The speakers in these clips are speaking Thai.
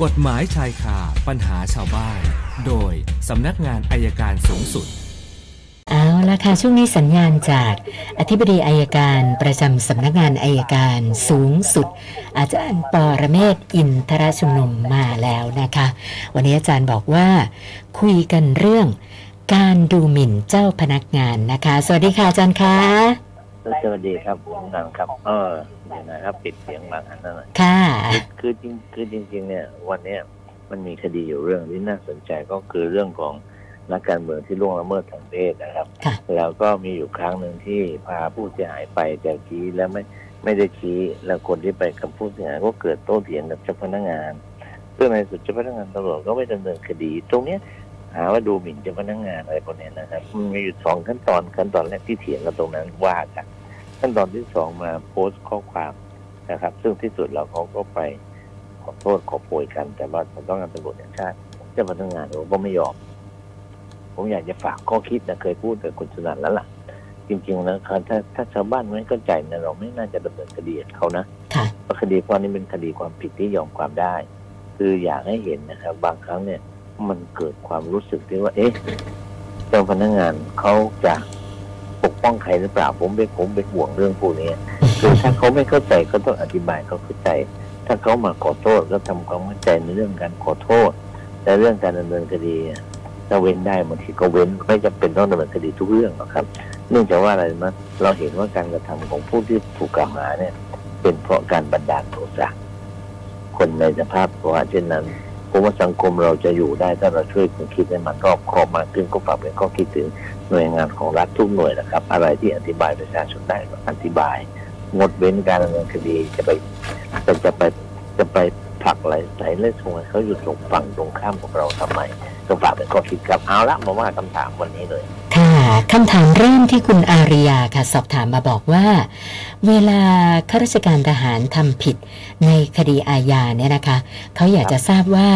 กฎหมายชายคาปัญหาชาวบ้าน โดยสำนักงานอายการสูงสุด เอาละค่ะ ช่วงนี้สัญญาณจากอธิบดีอายการประจำสำนักงานอายการสูงสุด อาจารย์ปอระเมศอินทรชุมนุมมาแล้วนะคะ วันนี้อาจารย์บอกว่า คุยกันเรื่อง การดูหมิ่นเจ้าพนักงานนะคะ สวัสดีค่ะอาจารย์คะ สวัสดีครับคุณนันครับ เออเดี๋ยวนะครับ ปิดเสียงบางอันนั่นหน่อยค่ะคือคือจริงคือจริง ๆ เนี่ย วันเนี้ยมันมีคดีอยู่เรื่องที่น่าสนใจก็คือเรื่องของนักการเมืองที่ล่วงละเมิดทางเพศนะครับค่ะแล้วก็มีอยู่ครั้งหนึ่งที่พาผู้เสียหายไปแต่ชี้แล้วไม่ไม่ได้ชี้แล้วคนที่ไปกับผู้เสียหายก็เกิดโต้เถียงกับเจ้าพนักงานซึ่งในสุดเจ้าพนักงานตำรวจก็ไม่ดำเนินคดี ตรงเนี้ยหาว่าดูหมิ่นเจ้าพนักงานอะไรพวกเนี้ยนะครับมันมีอยู่สองขั้นตอนขั้นตอนแรกที่เถียงกันตรงนั้นว่ากัน ขั้นตอนที่สองมาโพสต์ข้อความนะครับ ซึ่งที่สุดเราเขาก็ไปขอโทษขอโพยกัน แต่ว่าต้องงานตำรวจแห่งชาติเจ้าพนักงานเขาก็ไม่ยอม ผมอยากจะฝากข้อคิดนะเคยพูดกับคุณสนันแล้วล่ะ จริงๆนะครับถ้าถ้าชาวบ้านไม่เข้าใจนะเราไม่น่าจะดำเนินคดีกับเขานะค่ะเพราะคดีพวกนี้เป็นคดีความผิดที่ยอมความได้ คืออยากให้เห็นนะครับ บางครั้งเนี่ย มันเกิดความรู้สึกที่ว่า เอ๊ะเจ้าพนักงานเขาจะ ปกป้องใครหรือเปล่า ผมไปผมไปห่วงเรื่องพวกนี้คือถ้าเขาไม่เข้าใจก็ต้องอธิบายเขาเข้าใจ ถ้าเขามาขอโทษก็ทำความเข้าใจในเรื่องการขอโทษแต่เรื่องการดำเนินคดีอะถ้าเว้นได้บางทีก็เว้นไม่จำเป็นต้องดำเนินคดีทุกเรื่องหรอกครับ เนื่องจากว่าอะไรมั้ยเราเห็นว่าการกระทำของผู้ที่ถูกกล่าวหาเนี่ย เป็นเพราะการบันดาลโทสะคนในสภาพภาวะเช่นนั้น ผมว่าสังคมเราจะอยู่ได้ถ้าเราช่วยกันคิดให้มันรอบคอบมากขึ้นก็ฝากเป็นข้อคิดถึงหน่วยงานของรัฐทุกหน่วยนะครับ อะไรที่อธิบายประชาชนได้ก็อธิบาย งดเว้นการดำเนินคดีจะไปจะจะไปจะไปผลักไหลไหลเล่นชงเขาอยู่ตรงฝั่งตรงข้ามของเราทำไมก็ฝากเป็นข้อคิดครับเอาละมาว่าคำถามวันนี้เลย ค่ะคำถามเริ่มที่คุณอาริยาค่ะสอบถามมาบอกว่า เวลาข้าราชการทหารทำผิดในคดีอาญาเนี่ยนะคะ เขาอยากจะทราบว่า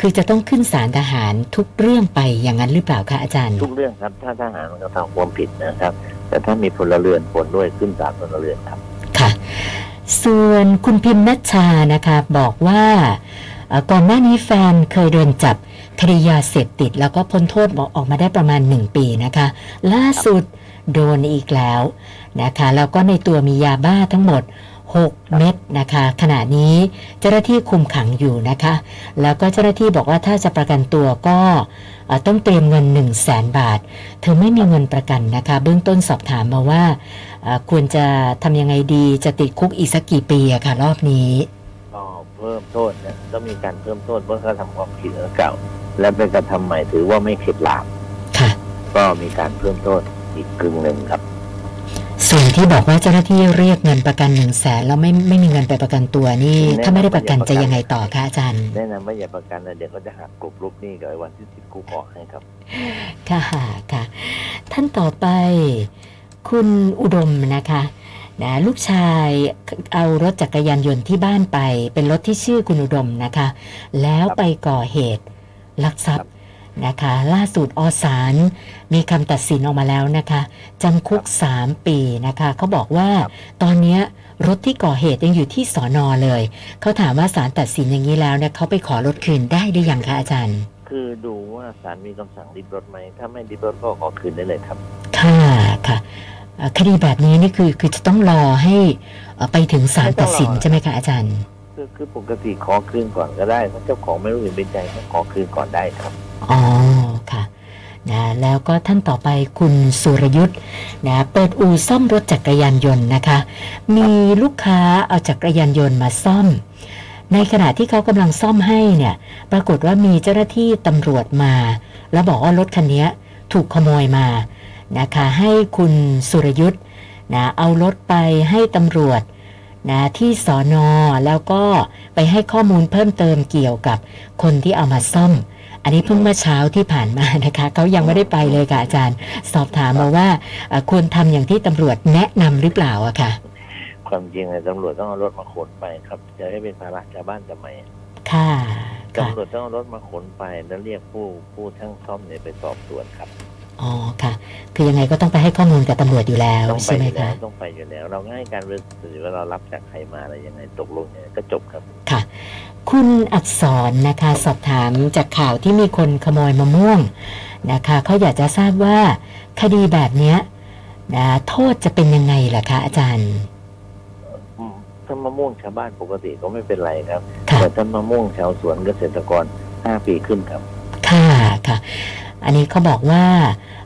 คือจะต้องขึ้นศาลทหารทุกเรื่องไปอย่างนั้นหรือเปล่าคะอาจารย์ ทุกเรื่องครับ ถ้าทหารมันก็ทำความผิดนะครับ แต่ถ้ามีพลเรือนผลด้วยขึ้นศาลพลเรือนครับค่ะ ส่วนคุณพิมพ์นัชชานะคะ บอกว่าเอ่อก่อนหน้านี้แฟนเคยโดนจับคดียาเสพติด แล้วก็พ้นโทษออกมาได้ประมาณ 1 ปีนะคะ ล่าสุดโดนอีกแล้วนะคะ แล้วก็ในตัวมียาบ้าทั้งหมด 6 เม็ดนะคะ ขณะนี้เจ้าหน้าที่คุมขังอยู่นะคะ แล้วก็เจ้าหน้าที่บอกว่าถ้าจะประกันตัวก็ต้องเตรียมเงิน 1 0 0 0 0แสนบาท เธอไม่มีเงินประกันนะคะ เบื้องต้นสอบถามมาว่า ควรจะทำยังไงดีจะติดคุกอีกสักกี่ปีอะค่ะรอบนี้ พิ่มโทษนะต้องมีการเพิ่มโทษเมื่อเขาทำความผิดเก่า และเป็นการทำใหม่ถือว่าไม่เข็ดหลาบค่ะก็มีการเพิ่มโทษอีกกึ่งหนึ่งครับ ส่วนที่บอกว่าเจ้าหน้าที่เรียกเงินประกันหนึ่งแสนแล้วไม่ไม่มีเงินไปประกันตัวนี่แน่ถ้าไม่ได้ประกันไม่ได้ประกันจะยังไงต่อคะอาจารย์แนะนำว่าอย่าประกันนะเดี๋ยวก็จะหักกลบลูกหนี้กับไอ้วันที่ติดคุกออกให้ครับ ค่ะค่ะ ท่านต่อไป คุณอุดมนะคะ นะลูกชายเอารถจักรยานยนต์ที่บ้านไป เป็นรถที่ชื่อคุณอุดมนะคะ แล้วไปก่อเหตุลักทรัพย์นะคะล่าสุดอสารมีคำตัดสินออกมาแล้วนะคะจำคุก 3 ปีนะคะเขาบอกว่าครับตอนเนี้ยรถที่ก่อเหตุยังอยู่ที่สอนอเลย เขาถามว่าศาลตัดสินอย่างนี้แล้วเนี่ยเขาไปขอรถคืนได้หรือยังคะอาจารย์ คือดูว่าศาลมีคำสั่งริบรถไหมถ้าไม่ริบรถก็ขอคืนได้เลยครับค่ะค่ะเอ่อ คดีแบบนี้นี่คือคือจะต้องรอให้เอ่อไปถึงศาลตัดสินไม่ต้องรอใช่ไหมคะอาจารย์คือคือปกติขอคืนก่อนก็ได้ถ้าเจ้าของไม่รู้เห็นเป็นใจก็ขอคืนก่อนได้ครับอ๋อค่ะนะแล้วก็ท่านต่อไปคุณสุรยุทธ์นะเปิดอู่ซ่อมรถจักรยานยนต์นะคะ มีลูกค้าเอาจักรยานยนต์มาซ่อม ในขณะที่เขากำลังซ่อมให้เนี่ย ปรากฏว่ามีเจ้าหน้าที่ตำรวจมา แล้วบอกว่ารถคันนี้ถูกขโมยมา นะคะให้คุณสุรยุทธ์นะเอารถไปให้ตำรวจนะที่สอนอแล้วก็ไปให้ข้อมูลเพิ่มเติมเกี่ยวกับคนที่เอามาซ่อม อันนี้เพิ่งเมื่อเช้าที่ผ่านมานะคะเขายังไม่ได้ไปเลยค่ะอาจารย์ สอบถามมาว่าเอ่อควรทำอย่างที่ตำรวจแนะนำหรือเปล่าอะค่ะ ความจริงเนี่ยตำรวจต้องเอารถมาขนไปครับ จะให้เป็นภาระชาวบ้านทำไมค่ะค่ะตำรวจต้องเอารถมาขนไปแล้วเรียกผู้ผู้ช่างซ่อมเนี่ยไปสอบสวนครับ อ๋อค่ะ คือยังไงก็ต้องไปให้ข้อมูลกับตำรวจอยู่แล้วต้องไปใช่ไหมอยู่แล้คะ วต้องไปอยู่แล้ว เราให้การรู้สึกว่าเรารับจากใครมาอะไรยังไงตกลงยังไงก็จบครับ ค่ะ คุณอักษรนะคะสอบถามจากข่าวที่มีคนขโมยมะม่วงนะคะเขาอยากจะทราบว่าคดีแบบเนี้ยนะโทษจะเป็นยังไงล่ะคะอาจารย์ อืมถ้ามะม่วงชาวบ้านปกติก็ไม่เป็นไรครับ ค่ะ แต่ถ้ามะม่วงชาวสวนเกษตรกรห้าปีขึ้นครับ ค่ะค่ะ อันนี้เขาบอกว่า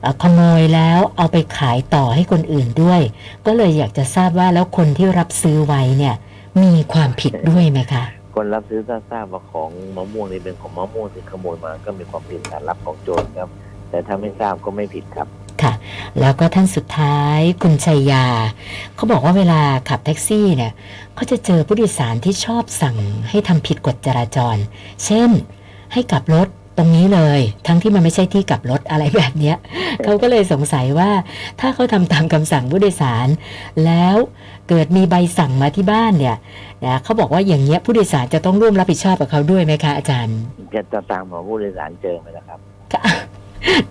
เอ่อขโมยแล้วเอาไปขายต่อให้คนอื่นด้วย ก็เลยอยากจะทราบว่าแล้วคนที่รับซื้อไว้เนี่ย มีความผิดด้วยไหมคะคนรับซื้อถ้าทราบว่าของมะม่วงนี้เป็นของมะม่วงที่ขโมยมาก็มีความผิดฐานรับของโจรครับ แต่ถ้าไม่ทราบก็ไม่ผิดครับค่ะ แล้วก็ท่านสุดท้ายคุณชัยยา เขาบอกว่าเวลาขับแท็กซี่เนี่ยเขาจะเจอผู้โดยสารที่ชอบสั่งให้ทำผิดกฎจราจร เช่น ให้กลับรถ ตรงนี้เลย ทั้งที่มันไม่ใช่ที่กลับรถอะไรแบบเนี้ยเขาก็เลยสงสัยว่า ถ้าเขาทำตามคำสั่งผู้โดยสาร แล้วเกิดมีใบสั่งมาที่บ้านเนี่ยนะเขาบอกว่าอย่างเงี้ยผู้โดยสารจะต้องร่วมรับผิดชอบกับเขาด้วยไหมคะอาจารย์ จะจะตามหาผู้โดยสารเจอไหมล่ะครับค่ะ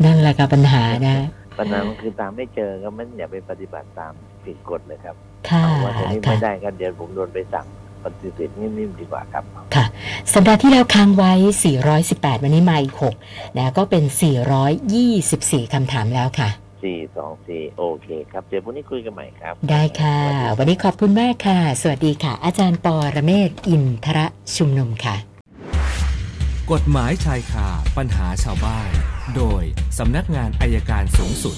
นั่นแหละค่ะปัญหานะปัญหามันคือตามไม่เจอก็ไม่อย่าไปปฏิบัติตามผิดกฎเลยครับค่ะเอาว่าตรงนี้ค่ะไม่ได้ครับเดี๋ยวผมโดนไปสั่ง ปฏิเสธนิ่มๆดีกว่าครับ ค่ะ สัปดาห์ที่แล้วค้างไว้ 418 วันนี้มาอีก6นะก็เป็น 424 คำถามแล้วค่ะสี่สองสี่โอเคครับ เดี๋ยวพรุ่งนี้คุยกันใหม่ครับ ได้ค่ะสวัสดีครับวันนี้ขอบคุณมากค่ะ สวัสดีค่ะ อาจารย์ปอระเมศวร์อินทระชุมนุมค่ะ กฎหมายชายคาปัญหาชาวบ้าน โดยสำนักงานอายการสูงสุด